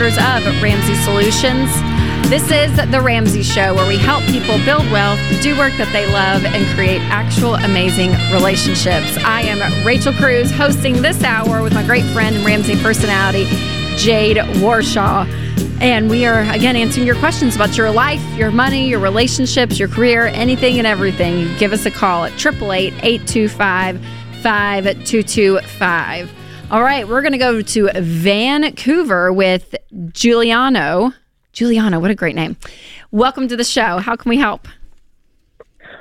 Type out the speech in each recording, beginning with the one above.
headquarters of Ramsey Solutions. This is The Ramsey Show, where we help people build wealth, do work that they love, and create actual amazing relationships. I am Rachel Cruz, hosting this hour with my great friend and Ramsey personality, Jade Warshaw. And we are, again, answering your questions about your life, your money, your relationships, your career, anything and everything. Give us a call at 888 825 5225. All right, we're going to go to Vancouver with Giuliano. Giuliano, what a great name. Welcome to the show. How can we help?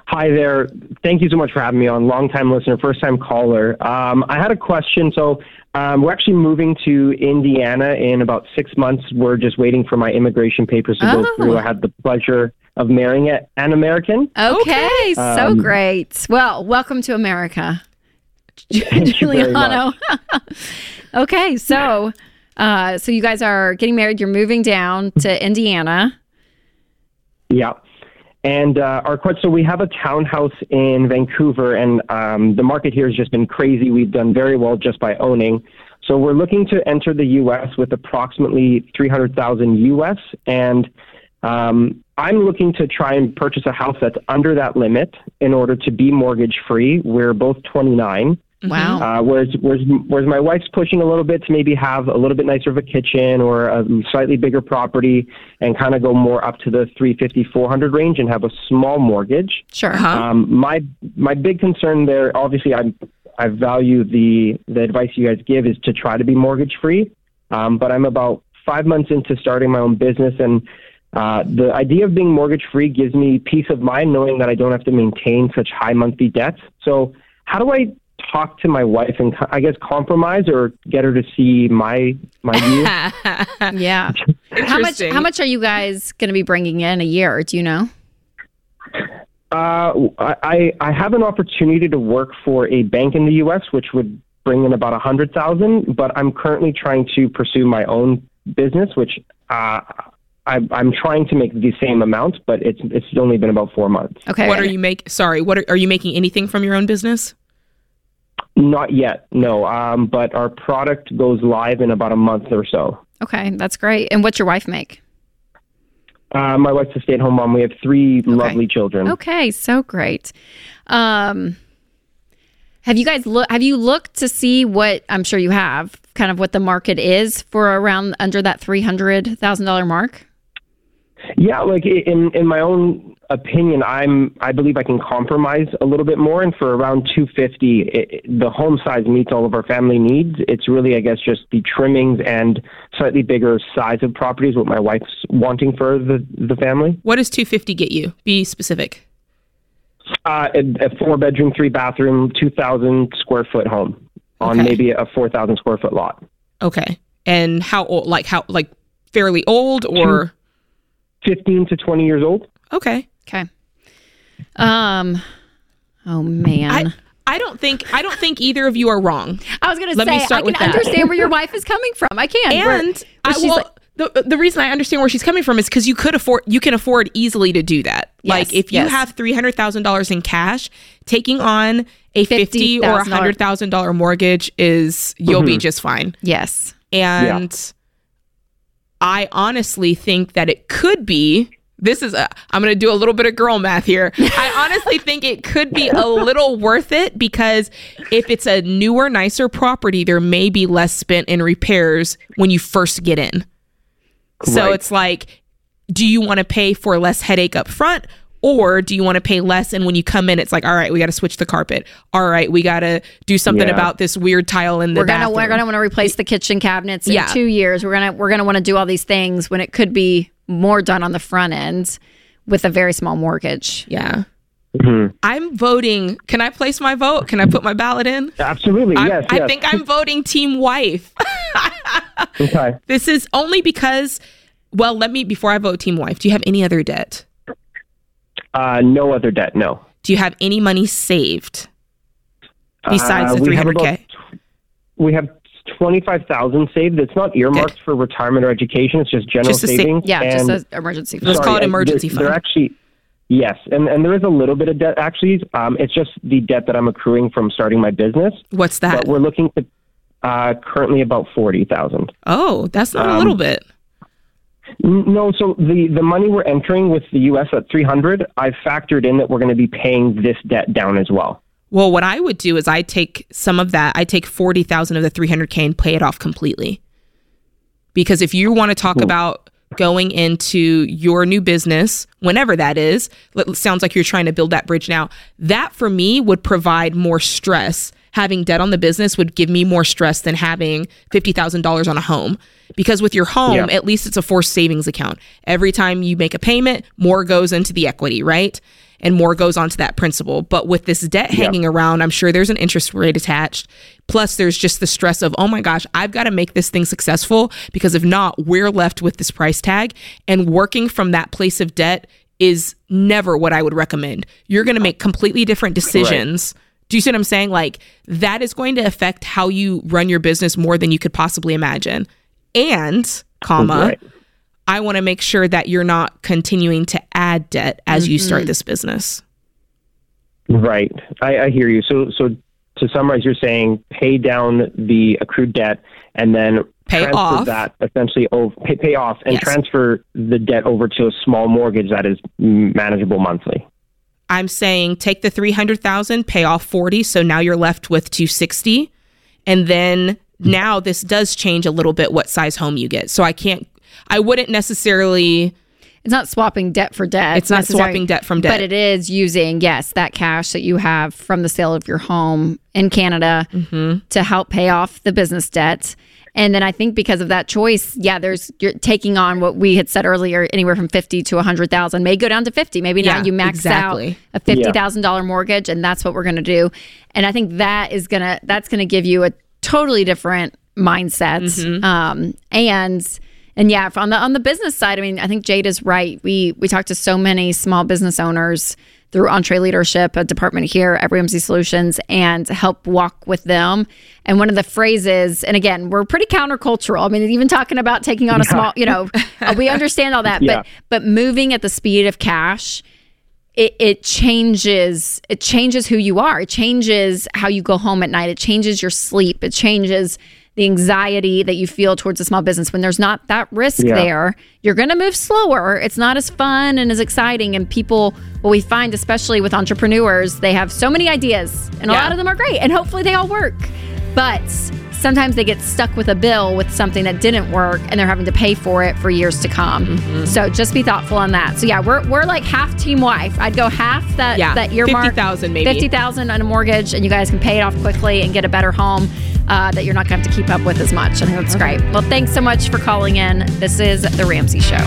Hi there. Thank you so much for having me on. Long time listener, first time caller. Um, I had a question. So, um, we're actually moving to Indiana in about six months. We're just waiting for my immigration papers to Oh. go through. I had the pleasure of marrying an American. Okay, so Um, great. Well, welcome to America. Thank you very Giuliano. okay, so uh, so you guys are getting married. You're moving down to Indiana. Yeah. And uh, our so we have a townhouse in Vancouver, and um, the market here has just been crazy. We've done very well just by owning. So we're looking to enter the U.S. with approximately 300,000 U.S. And um, I'm looking to try and purchase a house that's under that limit in order to be mortgage free. We're both 29. Wow. Uh, whereas, whereas, whereas my wife's pushing a little bit to maybe have a little bit nicer of a kitchen or a slightly bigger property and kind of go more up to the 350, 400 range and have a small mortgage. Sure. Um, my my big concern there, obviously, I I value the the advice you guys give is to try to be mortgage free, um, but I'm about five months into starting my own business and. Uh, the idea of being mortgage free gives me peace of mind knowing that I don't have to maintain such high monthly debts. So, how do I talk to my wife and I guess compromise or get her to see my my view? Yeah. How much? How much are you guys going to be bringing in a year? Do you know? Uh, I I have an opportunity to work for a bank in the U.S., which would bring in about a hundred thousand. But I'm currently trying to pursue my own business, which uh, I, I'm trying to make the same amount, but it's it's only been about four months. Okay. What are you make? Sorry, what are, are you making anything from your own business? Not yet, no. Um, but our product goes live in about a month or so. Okay, that's great. And what's your wife make? Uh, my wife's a stay-at-home mom. We have three lovely children. Okay, so great. Um, have you guys look? Have you looked to see what I'm sure you have, kind of what the market is for around under that three hundred thousand dollar mark? Yeah, like in in my own opinion, I'm I believe I can compromise a little bit more, and for around 250, it, it- the home size meets all of our family needs. It's really, I guess, just the trimmings and slightly bigger size of properties what my wife's wanting for the the family. What does 250 get you? Be specific. Uh, a, a four bedroom, three bathroom, 2,000 square foot home on Okay. maybe a 4,000 square foot lot. Okay. And how old? Like how? Like fairly old or? 15 to 20 years old. Okay. Okay. Um. Oh man. I I don't think I don't think either of you are wrong. I, was gonna Let say me start I with can that. understand where your wife is coming from. I can. Where- And where I, she's well, like- the the reason I understand where she's coming from is because you could afford you can afford easily to do that. like if you yes. have three hundred thousand dollars in cash, taking on a fifty or a $50,000 hundred thousand dollar mortgage is you'll be just fine. yes. And I honestly think that it could be. This is a. I'm going to do a little bit of girl math here. I honestly think it could be a little worth it because if it's a newer, nicer property, there may be less spent in repairs when you first get in. So Right. it's like, do you want to pay for less headache up front? Or do you want to pay less? And when you come in, it's like, all right, we got to switch the carpet. All right, we got to do something Yeah. about this weird tile in the We're gonna bathroom. we're gonna want to replace the kitchen cabinets in Yeah. two years. We're gonna we're gonna want to do all these things when it could be more done on the front end with a very small mortgage. Yeah. Mhm. I'm voting. Can I place my vote? Can I put my ballot in? Absolutely, I'm- yes, I yes. think I'm voting team wife. okay. this is only because, well, let me, before I vote team wife, do you have any other debt? Uh, no other debt, no. Do you have any money saved besides Uh, the we have 300K? about- We have twenty-five thousand saved. It's not earmarked for retirement or education. It's just general Just a sa- savings. Yeah, just And- as emergency. Let's fund. call it I- emergency they're, fund. They're actually yes, and and there is a little bit of debt actually. Um, it's just the debt that I'm accruing from starting my business. What's that? But we're looking to Uh, currently about forty thousand. Oh, that's not a Um, little bit. No, so the the money we're entering with the U.S. at three hundred, I've factored in that we're going to be paying this debt down as well. Well, what I would do is I take some of that. I take forty thousand of the three hundred k and pay it off completely. Because if you want to talk about going into your new business, whenever that is, it sounds like you're trying to build that bridge now. That for me would provide more stress. Having debt on the business would give me more stress than having fifty thousand dollars on a home. Because with your home, Yeah. at least it's a forced savings account. Every time you make a payment, more goes into the equity, right? And more goes onto that principal. But with this debt hanging around, I'm sure there's an interest rate attached. Plus, there's just the stress of, oh my gosh, I've got to make this thing successful because if not, we're left with this price tag. And working from that place of debt is never what I would recommend. You're going to make completely different decisions. Do you see what I'm saying? Like, that is going to affect how you run your business more than you could possibly imagine. And, comma, Right. I want to make sure that you're not continuing to add debt as you Mm-hmm. start this business. Right. I, I hear you. So, so to summarize, you're saying pay down the accrued debt and then Pay transfer off. that essentially over, pay, pay off and Yes. transfer the debt over to a small mortgage that is manageable monthly. I'm saying take the 300,000, pay off 40, so now you're left with 260. And then now this does change a little bit what size home you get. So I can't I wouldn't necessarily It's not swapping debt for debt. It's not swapping debt from debt. But it is using, yes, that cash that you have from the sale of your home in Canada Mm-hmm. to help pay off the business debt. And then I think because of that choice, yeah, there's you're taking on what we had said earlier, anywhere from fifty to a hundred thousand, may go down to fifty. Maybe now you max exactly. out a fifty thousand dollar mortgage, and that's what we're gonna do. And I think that is gonna that's gonna give you a totally different mindset. Mm-hmm. Um, and and yeah, on the on the business side, I mean, I think Jade is right. We we talk to so many small business owners through EntreLeadership, a department here at Ramsey Solutions, and help walk with them. And one of the phrases, and again, we're pretty countercultural. I mean, even talking about taking on a small, you know, uh, we understand all that, Yeah. but but moving at the speed of cash it, it changes it changes who you are it changes how you go home at night it changes your sleep it changes the anxiety that you feel towards a small business when there's not that risk Yeah. there you're going to move slower it's not as fun and as exciting and people what we find especially with entrepreneurs they have so many ideas and a Yeah. lot of them are great and hopefully they all work but sometimes they get stuck with a bill with something that didn't work and they're having to pay for it for years to come. Mm-hmm. So just be thoughtful on that. So yeah, we're, we're like half team wife. I'd go half that Yeah, that earmark 50,000 maybe. 50,000 on a mortgage and you guys can pay it off quickly and get a better home uh, that you're not going to have to keep up with as much. Think that's great. Well, thanks so much for calling in. This is The Ramsey Show.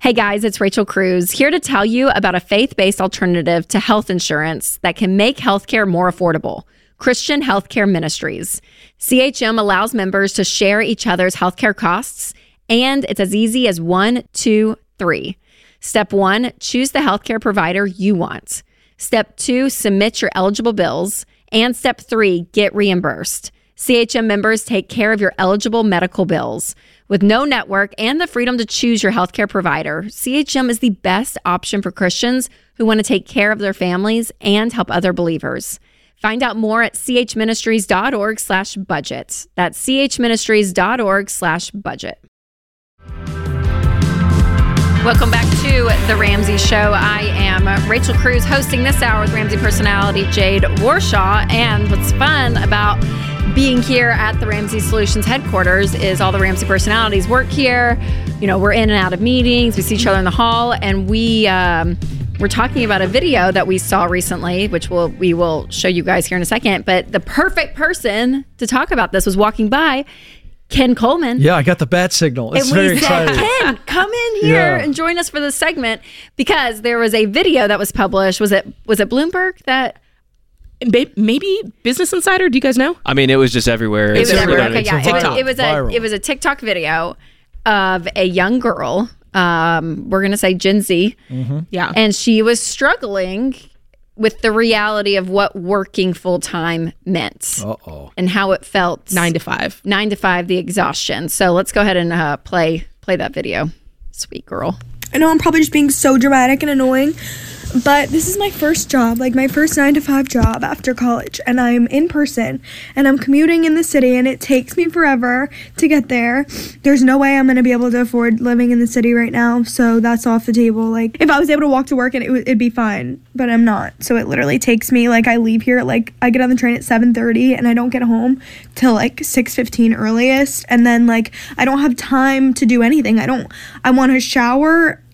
Hey guys, it's Rachel Cruz here to tell you about a faith based alternative to health insurance that can make healthcare more affordable Christian Healthcare Ministries. CHM allows members to share each other's healthcare costs, and it's as easy as one, two, three. Step one, choose the healthcare provider you want. Step two, submit your eligible bills. And step three, get reimbursed. CHM members take care of your eligible medical bills. With no network and the freedom to choose your healthcare provider, CHM is the best option for Christians who want to take care of their families and help other believers. Find out more at chministries.org slash budget. That's chministries.org slash budget. Welcome back to The Ramsey Show. I am Rachel Cruz hosting this hour with Ramsey personality Jade Warshaw. And what's fun about being here at the Ramsey Solutions headquarters is all the Ramsey personalities work here. You know, we're in and out of meetings, we see each other in the hall, and we. Um, we're talking about a video that we saw recently, which we'll, we will show you guys here in a second. But the perfect person to talk about this was walking by Ken Coleman. Yeah, I got the bat signal. It's And very said, exciting. Ken, come here Yeah. and join us for this segment because there was a video that was published. Was it was it Bloomberg that maybe Business Insider. Do you guys know? I mean, it was just everywhere. It was everywhere. everywhere. Okay, yeah, It's it was, viral. it was a Viral. it was a TikTok video of a young girl. Um, we're gonna say Gen Z, Yeah. and she was struggling with the reality of what working full time meant Uh oh. and how it felt Nine to five. nine to five the exhaustion. So let's go ahead and uh, play play that video. Sweet girl. I know I'm probably just being so dramatic and annoying, But this is my first job, like my first nine to five job after college, and I'm in person and I'm commuting in the city, and it takes me forever to get there. There's no way I'm gonna be able to afford living in the city right now, so that's off the table. Like, if I was able to walk to work, and it, would- it'd be fine, but I'm not. So it literally takes me like I leave here, like I get on the train at 7:30, and I don't get home till like 6:15 earliest, and then like I don't have time to do anything. I don't. I want to shower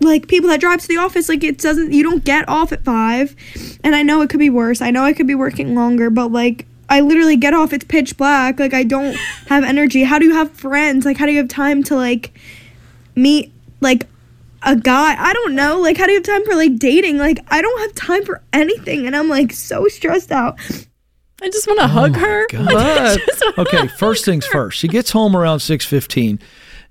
like people that drive to the office like it doesn't you don't get off at five. And i know it could be worse. I know i could be working longer but like i literally get off it's pitch black. Like i don't have energy. How do you have friends? Like how do you have time to like meet like a guy? I don't know. Like how do you have time for like dating? Like i don't have time for anything and i'm like so stressed out. I just want to hug oh her. Look, Okay, first things first. She gets home around 6:15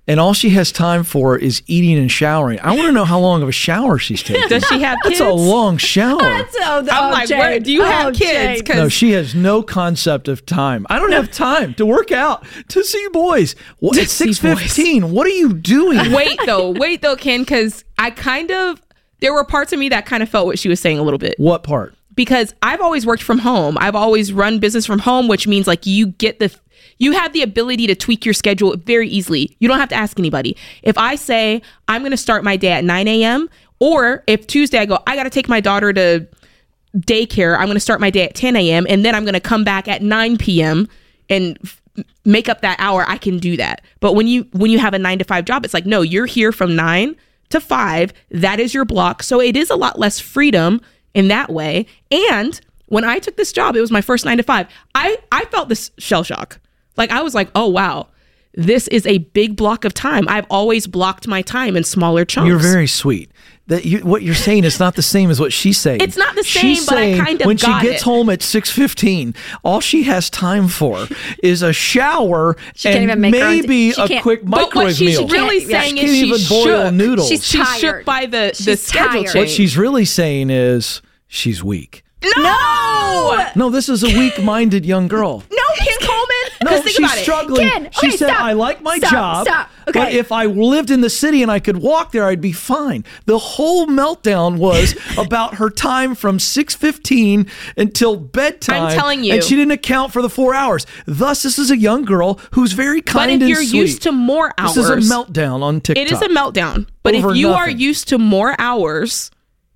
and all she has time for is eating and showering. I want to know how long of a shower she's taking. does she have kids? That's a long shower. Oh, I'm like, where do you have kids? Because No, she has no concept of time. I don't have time to work out to see boys. What, at see six fifteen? What are you doing? wait though, wait though, Ken, because I kind of there were parts of me that kind of felt what she was saying a little bit What part? because I've always worked from home. I've always run business from home, which means like you get the you have the ability to tweak your schedule very easily. You don't have to ask anybody. If I say I'm going to start my day at 9 a.m. or if Tuesday I go, I got to take my daughter to daycare. I'm going to start my day at 10 a.m. and then I'm going to come back at 9 p.m. and f- make up that hour. I can do that. But when you when you have a 9 to 5 job, it's like no, you're here from 9 to 5. That is your block. So it is a lot less freedom in that way. And when I took this job, it was my first 9 to 5. I I felt this shell shock. Like I was like, "Oh wow. This is a big block of time. I've always blocked my time in smaller chunks." You're very sweet. That you, what you're saying is not the same as what she's saying. It's not the She's same, but I saying kind of when she gets it. home at six fifteen, all she has time for is a shower can't and even make her own- maybe she a can't- quick But what she's meal. really Can't- yeah. saying She is can't she even boil shook. noodles. She's She's tired. shook by the the She's schedule tired. change. what she's really saying is she's weak. no, No, this is a weak-minded young girl. no, Ken Coleman. No, she's about it. struggling. Ken, she okay, said, stop. "I like my Stop, job, stop. but if I lived in the city and I could walk there, I'd be fine." The whole meltdown was about her time from six fifteen until bedtime. I'm telling you. and she didn't account for the four hours. Thus, this is a young girl who's very kind But if and you're sweet. used to more hours, this is a meltdown on TikTok. It is a meltdown. But if you are used to more hours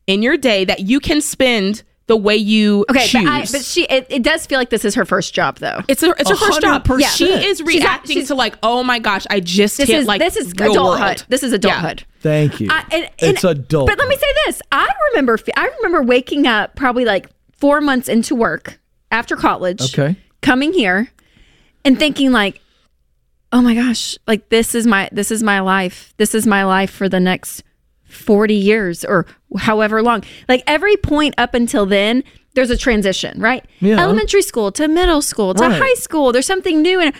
in your day that you can spend the way you Okay, choose, but, I, but she it, it does feel like this is her first job though. it's a, it's her first job. 100%. She is reacting she's- to like, oh my gosh, I just This hit is like this is real adulthood. world. This is adulthood. Thank you. I, and, and- it's adult. But let me say this: I remember, I remember waking up probably like four months into work after college. Okay. Coming here and thinking like, oh my gosh, like this is my this is my life. This is my life for the next forty years or however long. Like every point up until then. There's a transition, right? Yeah. Elementary school to middle school to Right. high school. There's something new and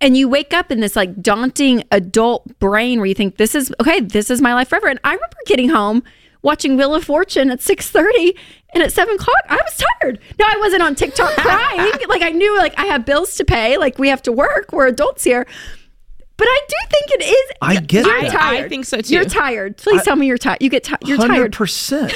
and you wake up in this like daunting adult brain where you think this is okay this is my life forever and i remember getting home watching wheel of fortune at 6.30 and at 7 o'clock i was tired no i wasn't on tiktok crying like i knew like i have bills to pay like we have to work we're adults here but i do think it is I get you're that. tired I think so, too. you're tired please tell me you're tired you get tired you're tired percent.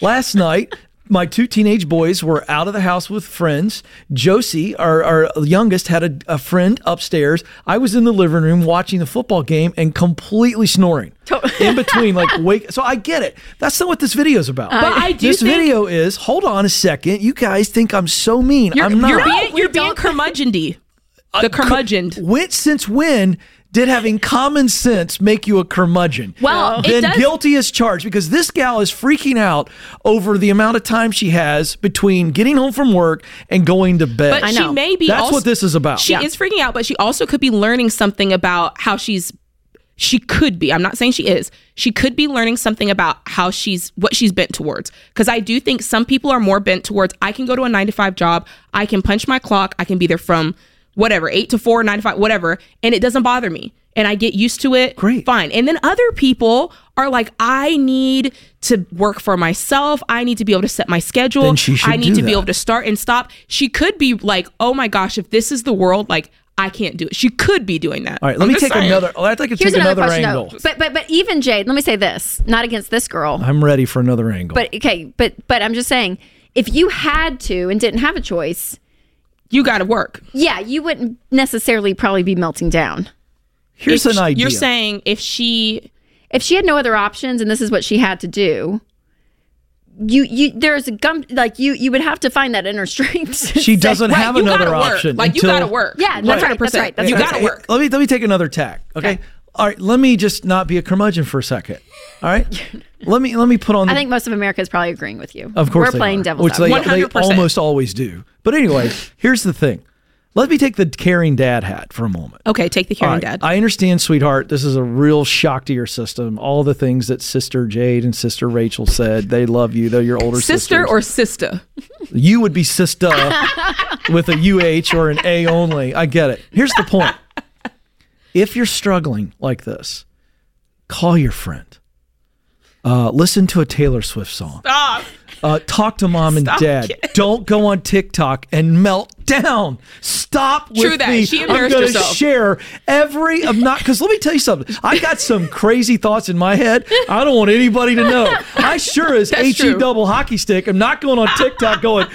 Last night, my two teenage boys were out of the house with friends. Josie, our, our youngest, had a, a friend upstairs. I was in the living room watching the football game and completely snoring in between, like wake. So I get it. That's not what this video is about. But I do this think- video is. Hold on a second. You guys think I'm so mean? You're, I'm not. you're being, we you're being curmudgeon-y. Uh, the curmudgeon. When, since when did having common sense make you a curmudgeon? Well, it then does- guilty as charged because this gal is freaking out over the amount of time she has between getting home from work and going to bed. But she know. may be. That's also- what this is about. She Yeah. is freaking out, but she also could be learning something about how she's she could be. I'm not saying she is. She could be learning something about how she's what she's bent towards. Because I do think some people are more bent towards I can go to a nine to five job, I can punch my clock, I can be there from whatever, eight to four, nine to five, whatever, and it doesn't bother me. And I get used to it. Great. Fine. And then other people are like, I need to work for myself. I need to be able to set my schedule. Then she should I need do to be able to start and stop. She could be like, oh my gosh, if this is the world, like I can't do it. She could be doing that. All right, let I'm me take saying. another. I'd like to Here's take another, another, question, angle. though. But but but even Jade, let me say this, not against this girl, I'm ready for another angle. but okay, but but I'm just saying, if you had to and didn't have a choice, You got to work. yeah, you wouldn't necessarily probably be melting down. Here's If an idea. You're saying if she If she had no other options and this is what she had to do, you you there's a gum like you you would have to find that inner strength. she say- doesn't right, have you another gotta work. option. Like you got to work. Yeah, that's right, that's right, that's you right. got to work. Let me let me take another tack. Okay? Okay. All right. Let me just not be a curmudgeon for a second. All right. let me let me put on. The, I think most of America is probably agreeing with you. of course we're they playing are, devil's which they, advocate. they 100%. almost always do. But anyway, here's the thing. Let me take the caring dad hat for a moment. Okay, take the caring right, dad. I understand, sweetheart. This is a real shock to your system. All the things that Sister Jade and Sister Rachel said. They love you. They're your older sister sisters. or sister? You would be sister with a UH or an A only. I get it. Here's the point. If you're struggling like this, call your friend. Uh, listen to a Taylor Swift song. Stop. Uh, talk to mom and Stop dad. it. Don't go on TikTok and melt down. Stop with that. me. She I'm gonna share every of not because let me tell you something. I got some crazy thoughts in my head. I don't want anybody to know. I sure as he double hockey stick. I'm not going on TikTok going.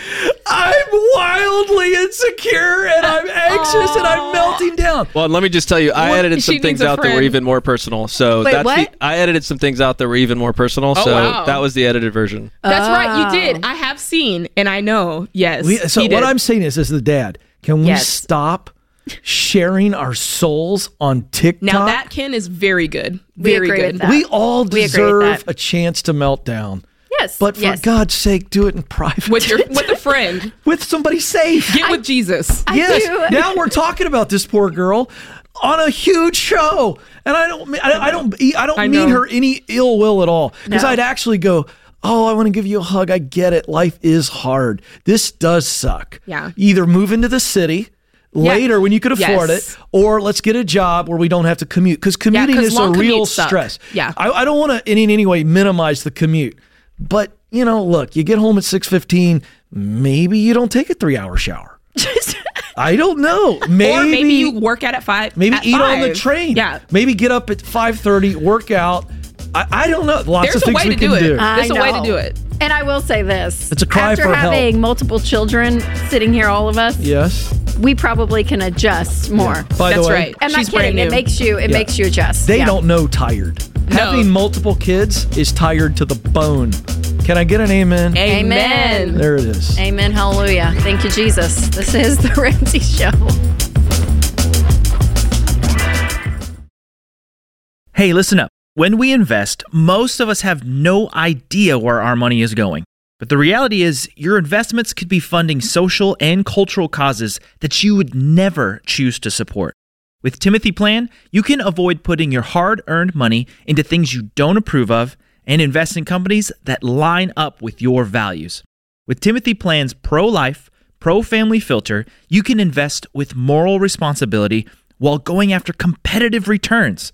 I'm wildly insecure and I'm anxious and I'm melting down. Well, let me just tell you, I What- edited she some things needs a out that were even more personal. So Wait, that's what? the I edited some things out that were even more personal. Oh, so wow. that was the edited version. That's right. You did. I have seen, and I know. Yes. We, so he what. I'm saying is, as the dad, can we Yes. stop sharing our souls on TikTok? now that Ken is very good. We Very agree good. we all We agree with deserve that. a chance to melt down. Yes, But for yes. God's sake, do it in private With your with a friend. with somebody safe. Get with Jesus. yes. do. Now we're talking about this poor girl on a huge show, and I don't, I, I don't, I don't I mean her any ill will at all. Because No. I'd actually go. Oh, I want to give you a hug. I get it. Life is hard. This does suck. Yeah. Either move into the city later when you could afford Yes. it, or let's get a job where we don't have to commute. Because commuting 'cause is a real commutes suck. stress. Yeah. I, I don't want to in any way minimize the commute, but you know, look, you get home at six fifteen. Maybe you don't take a three hour shower. I don't know. Maybe or maybe you work out at five. maybe at eat on the train. Yeah. Maybe get up at five thirty, work out. I, I don't know. Lots There's of a things way we to can do it. do. I There's a way to do it. And I will say this: It's a cry after for help. having multiple children sitting here, all of us, yes. we probably can adjust more. By That's the way, right. I'm She's not kidding. It new. makes you. It Yeah. makes you adjust. they Yeah. don't know tired. Having multiple kids is tired to the bone. Can I get an amen? Amen. There it is. Amen. Hallelujah. Thank you, Jesus. This is the Ramsey Show. Hey, listen up. When we invest, most of us have no idea where our money is going. But the reality is, your investments could be funding social and cultural causes that you would never choose to support. With Timothy Plan, you can avoid putting your hard earned money into things you don't approve of and invest in companies that line up with your values. With Timothy Plan's pro life, pro family filter, you can invest with moral responsibility while going after competitive returns.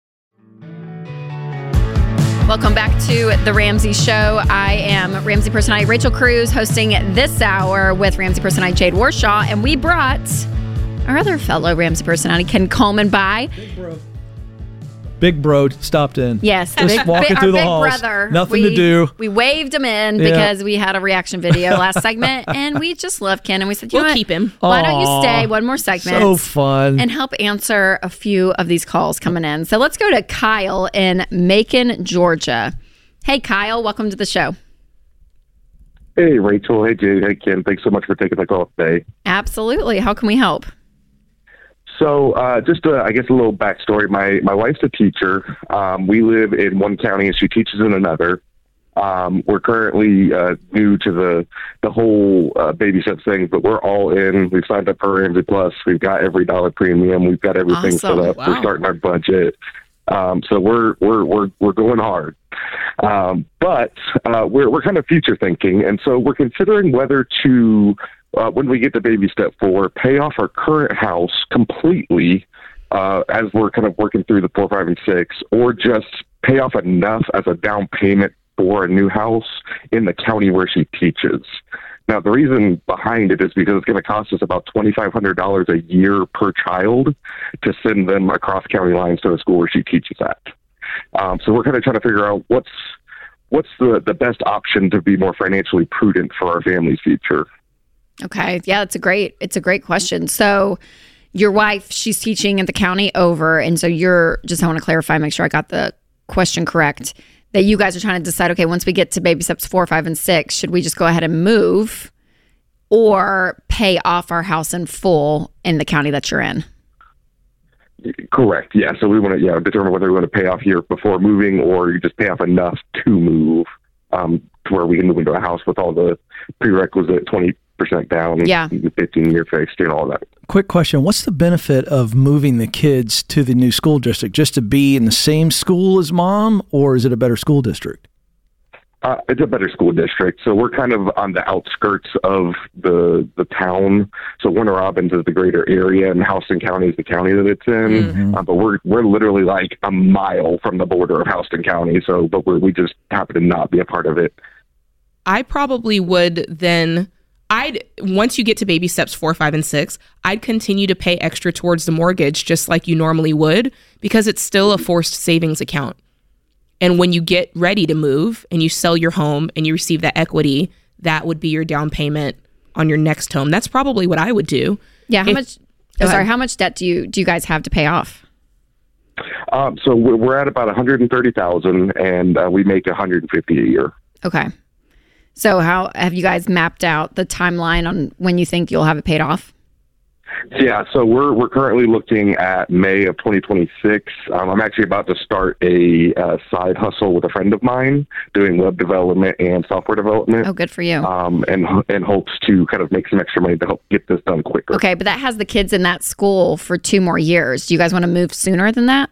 Welcome back to the Ramsey Show. I am Ramsey personality Rachel Cruz hosting this hour with Ramsey personality Jade Warshaw, and we brought our other fellow Ramsey personality Ken Coleman by. Big bro stopped in. Yes, Just big, walking big, through our the big halls. brother. Nothing we, to do. We waved him in Yeah. because we had a reaction video last segment, and we just love Ken, and we said, you We'll know what? keep him. Why don't you stay one more segment? So fun. and help answer a few of these calls coming in. So let's go to Kyle in Macon, Georgia. Hey, Kyle, welcome to the show. Hey, Rachel. Hey, Jade. Hey, Ken. Thanks so much for taking the call today. Absolutely. How can we help? So, uh, just uh, I guess a little backstory. My my wife's a teacher. Um, we live in one county, and she teaches in another. Um, we're currently uh, new to the the whole uh, baby step thing, but we're all in. We've signed up for Ramsey Plus. We've got EveryDollar premium. We've got everything Awesome. set up. Wow. We're starting our budget. Um, so we're we're we're we're going hard. Um, but uh, we're we're kind of future thinking, and so we're considering whether to uh, when we get to baby step four, pay off our current house completely uh, as we're kind of working through the four, five, and six, or just pay off enough as a down payment for a new house in the county where she teaches. Now, the reason behind it is because it's going to cost us about $2,500 a year per child to send them across county lines to the school where she teaches at. Um, so we're kind of trying to figure out what's what's the, the best option to be more financially prudent for our family's future. Okay. Yeah, it's a great it's a great question. So your wife, she's teaching at the county over, and so you're just I want to clarify, make sure I got the question correct. That you guys are trying to decide, okay, once we get to baby steps four, five, and six, should we just go ahead and move or pay off our house in full in the county that you're in? Correct. Yeah. So we want to yeah determine whether we want to pay off here before moving, or you just pay off enough to move um, to where we can move into a house with all the prerequisite twenty percent down, Yeah. fifteen year fixed, and all that. Quick question: What's the benefit of moving the kids to the new school district? Just to be in the same school as mom, or is it a better school district? Uh, it's a better school district, so we're kind of on the outskirts of the the town. So Warner Robins is the greater area, and Houston County is the county that it's in. Uh, but we're we're literally like a mile from the border of Houston County. So, but we're, we just happen to not be a part of it. I probably would then I'd once you get to baby steps 4, 5 and 6, I'd continue to pay extra towards the mortgage just like you normally would because it's still a forced savings account. And when you get ready to move and you sell your home and you receive that equity, that would be your down payment on your next home. That's probably what I would do. Yeah. How If- much? Oh, sorry. How much debt do you do you guys have to pay off? Um, so we're, we're at about one hundred and thirty thousand, and uh, we make one hundred and fifty a year. Okay. So how have you guys mapped out the timeline on when you think you'll have it paid off? Yeah, so we're we're currently looking at May of 2026. Um, I'm actually about to start a uh, side hustle with a friend of mine, doing web development and software development. Oh, good for you. Um, and and hopes to kind of make some extra money to help get this done quicker. Okay, but that has the kids in that school for two more years. Do you guys want to move sooner than that?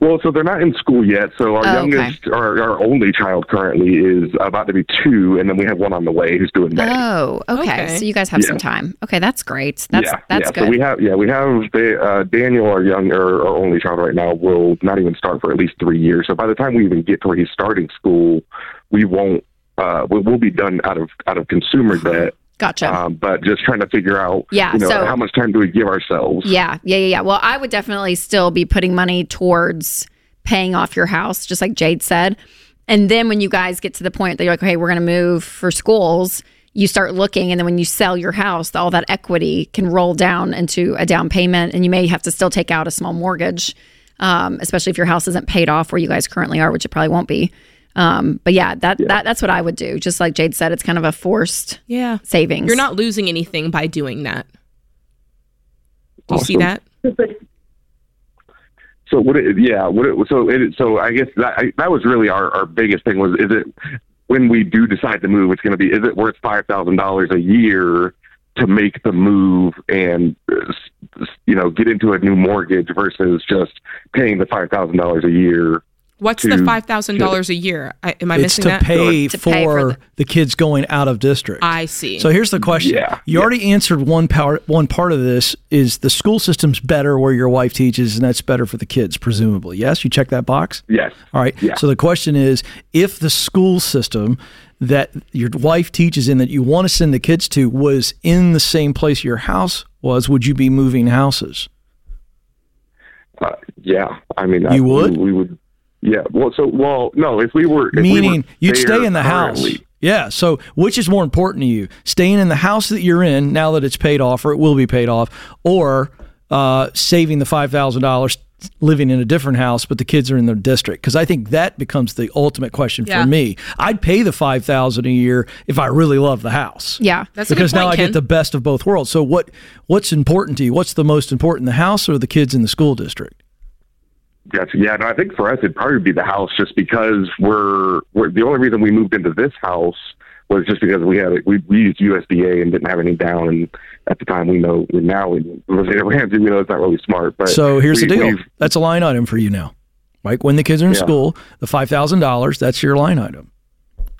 Well, so they're not in school yet. So our Oh, okay. youngest, our, our only child currently is about to be two, and then we have one on the way who's doing May. Oh, okay. Okay. So you guys have some time. Okay, that's great. That's yeah, that's yeah. good. So we have, yeah, we have the, uh, Daniel, our young, our, our only child right now, will not even start for at least three years. So by the time we even get to where he's starting school, we won't. Uh, we, we'll be done out of out of consumer debt. Gotcha. Um, but just trying to figure out, Yeah, you know, so- how much time do we give ourselves? yeah, yeah, yeah, yeah. Well, I would definitely still be putting money towards paying off your house, just like Jade said. And then when you guys get to the point that you're like, okay, we're going to move for schools, you start looking, and then when you sell your house, all that equity can roll down into a down payment, and you may have to still take out a small mortgage, um, especially if your house isn't paid off where you guys currently are, which it probably won't be. Um, but yeah, that, that that's what I would do. Just like Jade said, it's kind of a forced Yeah. savings. You're not losing anything by doing that. Do you see that? So what? It, yeah. What? It, so it, so I guess that I, that was really our, our biggest thing was is it when we do decide to move, it's going to be is it worth five thousand dollars a year to make the move and uh, s- s- you know get into a new mortgage versus just paying the five thousand dollars a year. What's To- the five thousand dollars a year? I, am I it's missing to that? pay, To for, pay for the- the kids going out of district. I see. So here's the question. Yeah, you yeah. already answered one part. One part of this is the school system's better where your wife teaches, and that's better for the kids, presumably. Yes, you check that box. Yes. All right. Yeah. So the question is, if the school system that your wife teaches in that you want to send the kids to was in the same place your house was, would you be moving houses? Uh, Yeah, I mean, You I- would? We, we would. Yeah. Well, so well, no. If we were, if we Meaning were you'd stay in the house. Yeah. So which is more important to you? Staying in the house that you're in now that it's paid off or it will be paid off, or uh, saving the five thousand dollars living in a different house, but the kids are in their district? Because I think that becomes the ultimate question Yeah. for me. I'd pay the five thousand a year if I really love the house. Yeah. That's a because good point, now I Ken. get the best of both worlds. So what what's important to you? What's the most important, the house or the kids in the school district? Gotcha. Yeah, no, I think for us it'd probably be the house, just because we're, we're the only reason we moved into this house was just because we had we, we used USDA and didn't have any down, and at the time we know now we Ramsey, we know it's not really smart. But So here's we- the deal. That's a line item for you now. Mike. When the kids are in Yeah. school, the five thousand dollars, that's your line item.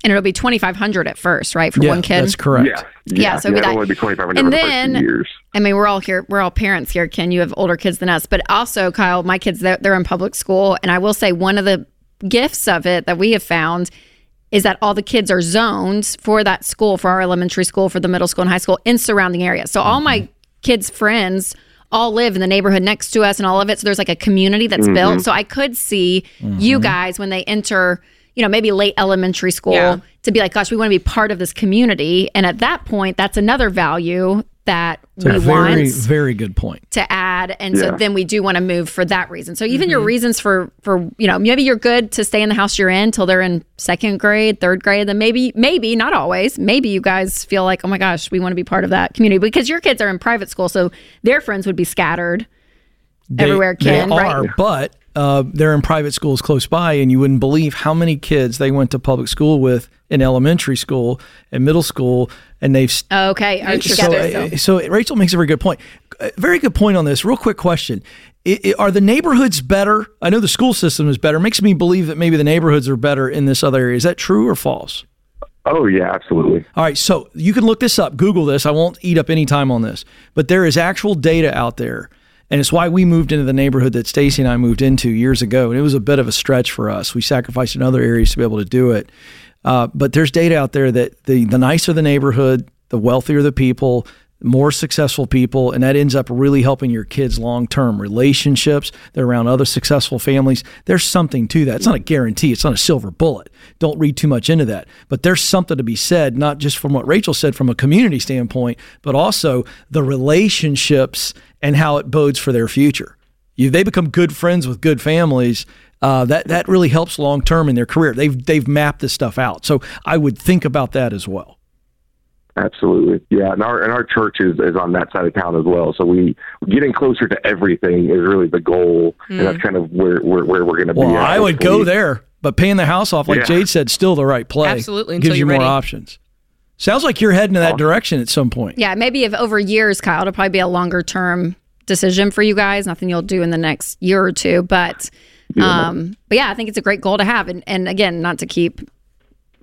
And it'll be 2500 at first, right? For yeah, one kid. That's correct. Yeah, Yeah, so it'd be it'll only be twenty five hundred and for the first two years. I mean, we're all here. We're all parents here. Ken, you have older kids than us, but also Kyle, my kids they're, they're in public school, and I will say one of the gifts of it that we have found is that all the kids are zoned for that school, for our elementary school, for the middle school and high school in surrounding areas. So all my mm-hmm. kids' friends all live in the neighborhood next to us and all of it. So there's like a community that's mm-hmm. built. So I could see you mm-hmm. guys when they enter, you know, maybe late elementary school Yeah. to be like, gosh, we want to be part of this community. And at that point, that's another value that It's a we very, want very good point. to add and so then we do want to move for that reason so even Mm-hmm. your reasons for for you know maybe you're good to stay in the house you're in till they're in second grade third grade then maybe maybe not always maybe you guys feel like oh my gosh we want to be part of that community because your kids are in private school so their friends would be scattered They- everywhere Ken, they right? are, but uh, they're in private schools close by, and you wouldn't believe how many kids they went to public school with in elementary school and middle school, and they've okay are so, together uh, so Rachel makes a very good point. A very good point on this. Real quick question: I- I- Are the neighborhoods better? I know the school system is better. Makes me believe that maybe the neighborhoods are better in this other area. Is that true or false? Oh yeah, absolutely. All right, so you can look this up, Google this. I won't eat up any time on this, but there is actual data out there, and it's why we moved into the neighborhood that Stacy and I moved into years ago, and it was a bit of a stretch for us. We sacrificed in other areas to be able to do it, uh, but there's data out there that the the nicer the neighborhood, the wealthier the people. More successful people, and that ends up really helping your kids long term relationships. They're around other successful families. There's something to that. It's not a guarantee, it's not a silver bullet. Don't read too much into that. But there's something to be said, not just from what Rachel said from a community standpoint, but also the relationships and how it bodes for their future. You, they become good friends with good families. Uh, that that really helps long term in their career. They've they've mapped this stuff out. So I would think about that as well. Absolutely, yeah. And our and our church is, is on that side of town as well. So we getting closer to everything is really the goal, and that's kind of where where, where we're going to Well, be. at, I would go there, but paying the house off, like Yeah. Jade said, still the right play. Absolutely, gives you more ready. options. Sounds like you're heading in that direction at some point. yeah maybe if over years Kyle it'll probably be a longer term decision for you guys nothing you'll do in the next year or two but um but yeah I think it's a great goal to have and and again not to keep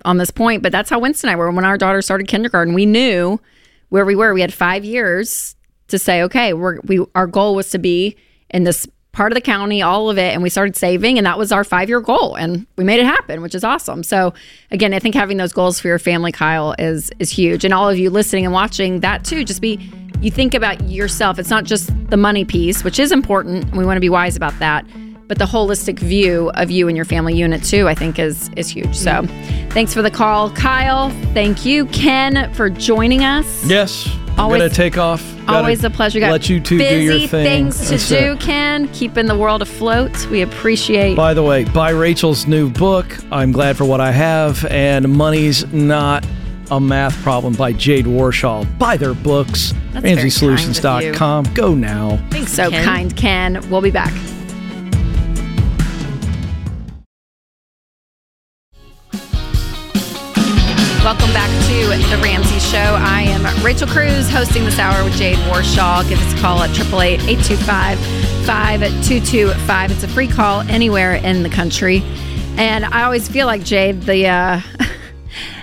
on this point, but that's how Winston and I were when our daughter started kindergarten. We knew where we were. We had five years to say, okay, we're we our goal was to be in this part of the county, all of it, and we started saving, and that was our five year goal, and we made it happen, which is awesome. So again, I think having those goals for your family, Kyle, is is huge, and all of you listening and watching that too. Just be you think about yourself. It's not just the money piece, which is important, and we want to be wise about that but the holistic view of you and your family unit too i think is is huge so thanks for the call kyle thank you ken for joining us Yes. Always- Always, gotta take off. Gotta always a pleasure guys. Let you two busy do your thing. things to That's do it. ken keeping the world afloat we appreciate By the way, buy Rachel's new book. I'm glad for what I have, and money's not a math problem by Jade Warshaw. Buy their books. That's very kind of RamseySolutions.com. Go now. Thanks, so Ken. kind ken we'll be back Welcome back to The Ramsey Show. I am Rachel Cruz hosting this hour with Jade Warshaw. Give us a call at 888 825 5225. It's a free call anywhere in the country. And I always feel like, Jade, the. Uh,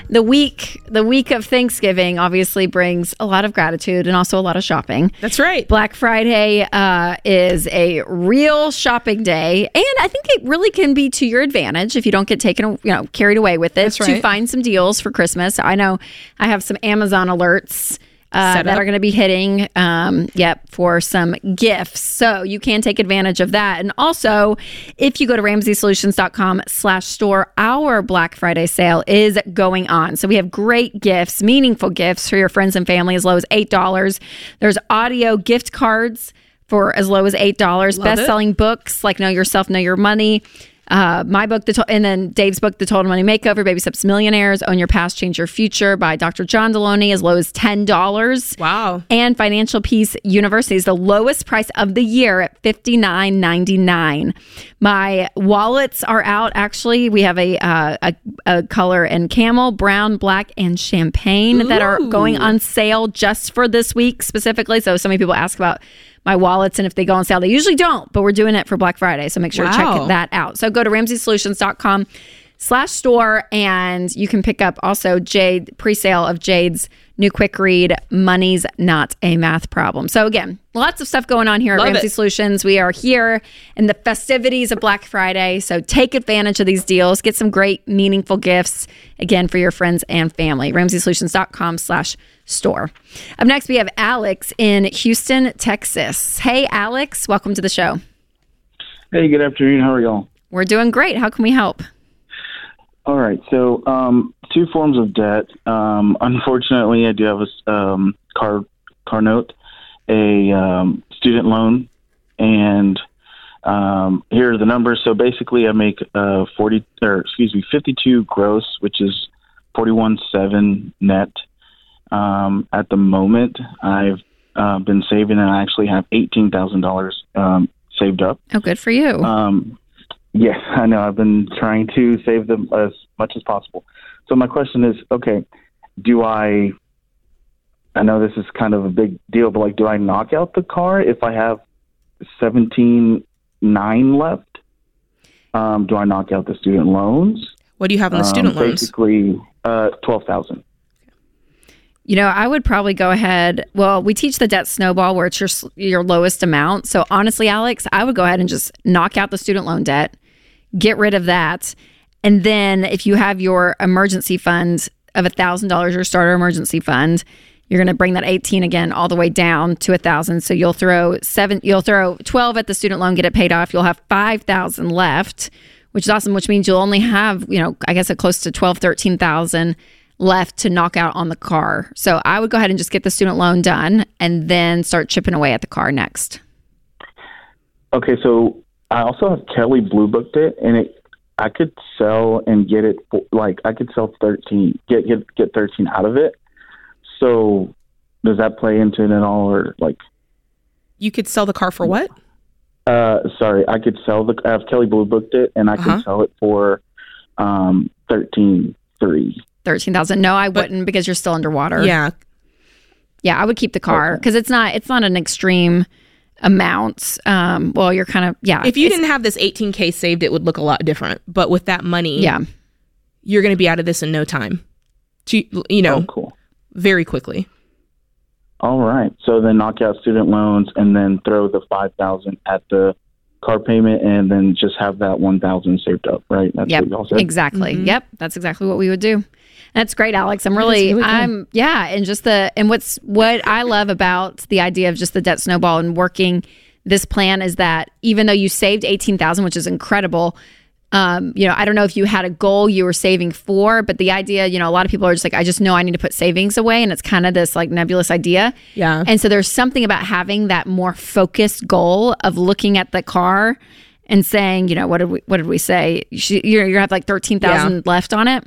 the week the week of Thanksgiving obviously brings a lot of gratitude and also a lot of shopping. That's right. Black Friday uh, is a real shopping day, and I think it really can be to your advantage if you don't get taken, you know, carried away with it. That's To find some deals for Christmas. I know I have some Amazon alerts uh, that are going to be hitting, um, yep, for some gifts. So you can take advantage of that. And also, if you go to ramseysolutions.com slash store, our Black Friday sale is going on. So we have great gifts, meaningful gifts for your friends and family as low as $8. There's audio gift cards for as low as $8. Love Best selling books like Know Yourself, Know Your Money. Uh, my book, the and then Dave's book, The Total Money Makeover, Baby Steps Millionaires, Own Your Past, Change Your Future by Dr. John Delony, as low as $10. Wow. And Financial Peace University is the lowest price of the year at fifty nine ninety nine. My wallets are out. Actually, we have a, uh, a a color and camel, brown, black, and champagne that are going on sale just for this week specifically. So, so many people ask about my wallets and if they go on sale. They usually don't, but we're doing it for Black Friday. So make sure to check that out. So go to ramseysolutions.com slash store and you can pick up also Jade pre-sale of Jade's new quick read, Money's Not a Math Problem. So again, lots of stuff going on here at Love Ramsey it. Solutions. We are here in the festivities of Black Friday. So take advantage of these deals. Get some great, meaningful gifts again for your friends and family. RamseySolutions.com slash store. Up next, we have Alex in Houston, Texas. Hey, Alex, welcome to the show. Hey, good afternoon. How are y'all? We're doing great. How can we help? All right. So, um, two forms of debt. Um, unfortunately, I do have a um, car car note, a um, student loan, and um, here are the numbers. So basically, I make uh, forty or excuse me, fifty two gross, which is forty one seven net. Um, at the moment, I've uh, been saving, and I actually have eighteen thousand dollars um, saved up. Oh, good for you. Um, yes, I know. I've been trying to save them as much as possible. So my question is, okay, do I? I know this is kind of a big deal, but like, do I knock out the car if I have seventeen nine left? Um, do I knock out the student loans? What do you have on the student Um, loans? Basically, uh, twelve thousand. You know, I would probably go ahead. Well, we teach the debt snowball where it's your your lowest amount. So honestly, Alex, I would go ahead and just knock out the student loan debt, get rid of that, and then if you have your emergency fund of a thousand dollars, your starter emergency fund, you're going to bring that 18 again all the way down to a thousand. So you'll throw seven, you'll throw 12 at the student loan, get it paid off. You'll have 5,000 left, which is awesome, which means you'll only have, you know, I guess a close to 12, 13,000 left to knock out on the car. So I would go ahead and just get the student loan done and then start chipping away at the car next. Okay, so I also have Kelley Blue booked it, and it I could sell and get it for, like I could sell thirteen, get get get thirteen out of it. So does that play into it at all, or like? You could sell the car for what? Uh, sorry, I could sell the. I have Kelley Blue booked it, and I Uh-huh. can sell it for um thirteen three. 13,000. No, I wouldn't because you're still underwater. Yeah. Yeah, I would keep the car because it's not it's not an extreme amount. Um, well, you're kind of yeah. If you didn't have this 18K saved, it would look a lot different. But with that money, yeah, you're going to be out of this in no time. To, you know, Oh, cool. very quickly. All right. So then knock out student loans, and then throw the five thousand at the car payment, and then just have that one thousand saved up. Right. That's yep, what y'all said. exactly. Mm-hmm. Yep, that's exactly what we would do. That's great, Alex. I'm really, really. I'm, yeah, and just the, and what's what I love about the idea of just the debt snowball and working this plan is that even though you saved eighteen thousand, which is incredible, um, you know, I don't know if you had a goal you were saving for, but the idea, you know, a lot of people are just like, I just know I need to put savings away, and it's kind of this like nebulous idea. Yeah. And so there's something about having that more focused goal of looking at the car and saying, you know, what did we what did we say? You should, you're you have like thirteen thousand left on it,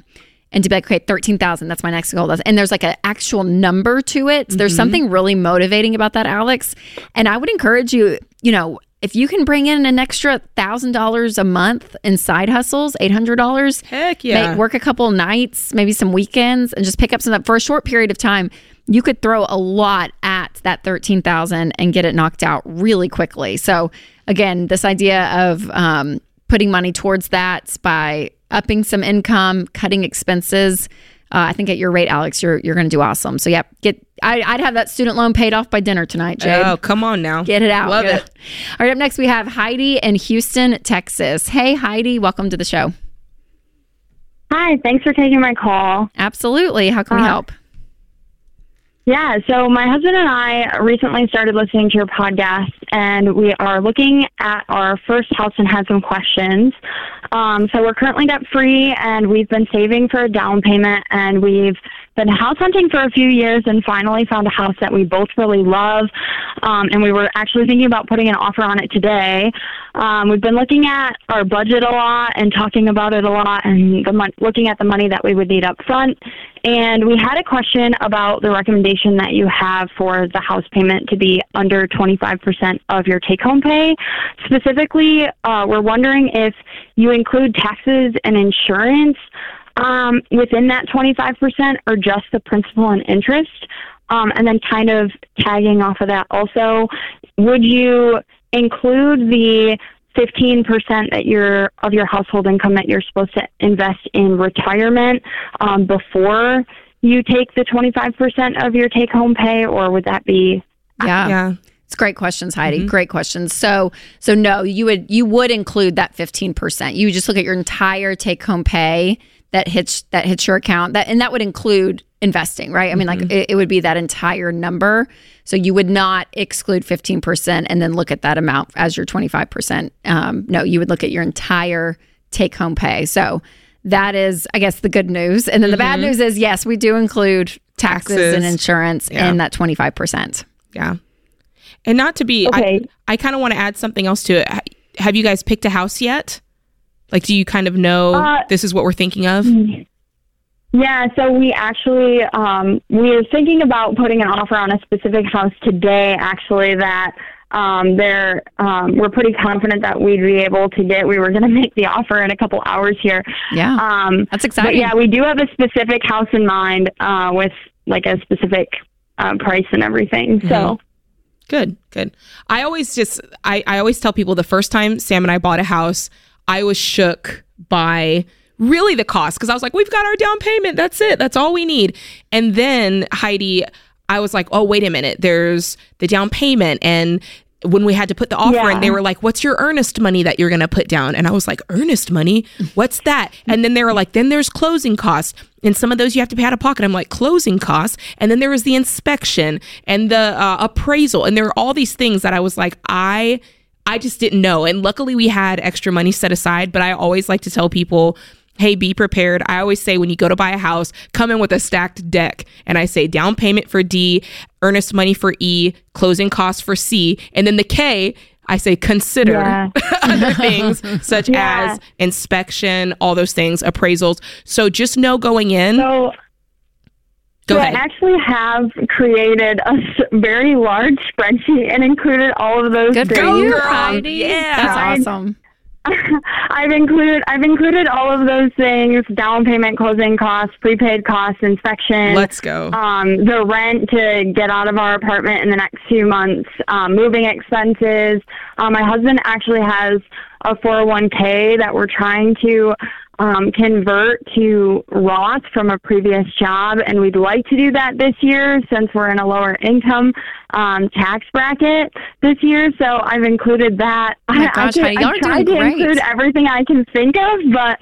and to be like, okay, thirteen thousand. That's my next goal. And there's like an actual number to it. There's something really motivating about that, Alex. And I would encourage you, you know. If you can bring in an extra thousand dollars a month in side hustles, eight hundred dollars, Heck yeah. Make, work a couple nights, maybe some weekends, and just pick up some for a short period of time. You could throw a lot at that thirteen thousand and get it knocked out really quickly. So again, this idea of um, putting money towards that by upping some income, cutting expenses. Uh, I think at your rate, Alex, you're you're going to do awesome. So yeah, get. I, I'd have that student loan paid off by dinner tonight, Jade. Oh, come on now. Get it out. Love Get it. All right, up next we have Heidi in Houston, Texas. Hey, Heidi, welcome to the show. Hi, thanks for taking my call. Absolutely. How can we Uh, help? Yeah, so my husband and I recently started listening to your podcast, and we are looking at our first house and had some questions. Um, so we're currently debt free, and we've been saving for a down payment, and we've been house hunting for a few years, and finally found a house that we both really love. Um, and we were actually thinking about putting an offer on it today. Um, we've been looking at our budget a lot and talking about it a lot, and the mon- looking at the money that we would need up front. And we had a question about the recommendation that you have for the house payment to be under 25% of your take home pay. Specifically, uh, we're wondering if you include taxes and insurance um, within that 25% or just the principal and interest. Um, and then, kind of tagging off of that, also, would you include the 15% that your of your household income that you're supposed to invest in retirement um, before you take the 25% of your take home pay, or would that be? Yeah. Yeah. It's great questions, Heidi. Great questions. So, so no, you would you would include that fifteen percent. You would just look at your entire take home pay that hits that hits your account. That and that would include investing, right? I mean, like it, it would be that entire number. So you would not exclude fifteen percent and then look at that amount as your twenty five percent. Um, no, you would look at your entire take home pay. So that is, I guess, the good news. And then the bad news is, yes, we do include taxes, Taxes. and insurance Yeah. in that twenty five percent. Yeah. And not to be, Okay. I, I kind of want to add something else to it. Have you guys picked a house yet? Like, do you kind of know Uh, this is what we're thinking of? Yeah, so we actually um, we were thinking about putting an offer on a specific house today. Actually, that um, there um, we're pretty confident that we'd be able to get. We were going to make the offer in a couple hours here. Yeah. Um, That's but exciting. yeah, we do have a specific house in mind uh, with like a specific uh, price and everything. So. Good, good. I always just, I, I always tell people the first time Sam and I bought a house, I was shook by really the cost because I was like, we've got our down payment. That's it. That's all we need. And then Heidi, I was like, oh, wait a minute. There's the down payment. And when we had to put the offer in, they were like, what's your earnest money that you're going to put down? And I was like, earnest money? What's that? And then they were like, then there's closing costs. And some of those you have to pay out of pocket. I'm like, closing costs. And then there was the inspection and the uh, appraisal. And there were all these things that I was like, I. I just didn't know. And luckily, we had extra money set aside. But I always like to tell people, hey, be prepared. I always say when you go to buy a house, come in with a stacked deck. And I say down payment for D, earnest money for E, closing costs for C. And then the K, I say consider Yeah. other things such Yeah. as inspection, all those things, appraisals. So just know going in. So, go so ahead. I actually have created a very large spreadsheet and included all of those Good for things. you, Um, Heidi. yeah. That's awesome. I've included I've included all of those things: down payment, closing costs, prepaid costs, inspection. Let's go. um, the rent to get out of our apartment in the next few months, um, moving expenses. Um, my husband actually has a 401k that we're trying to um, convert to Roth from a previous job, and we'd like to do that this year since we're in a lower income um, tax bracket this year. So I've included that. Oh my I- I gosh, can- I tried to great. include everything I can think of, but.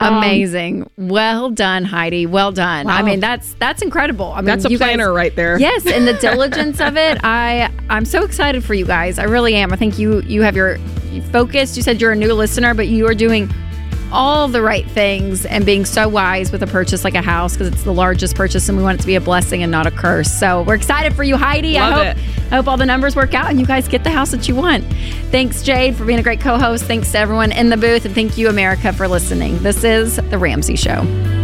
um, Amazing. well done, Heidi. Well done. I mean, that's that's incredible. I mean, That's a you guys- planner right there. Yes, and the diligence of it. I I'm so excited for you guys. I really am. I think you you have your you focused. You said you're a new listener, but you are doing all the right things and being so wise with a purchase like a house because it's the largest purchase and we want it to be a blessing and not a curse. So we're excited for you, Heidi. Love I hope it. I hope all the numbers work out and you guys get the house that you want. Thanks, Jade, for being a great co-host. Thanks to everyone in the booth, and thank you, America, for listening. This is the Ramsey Show.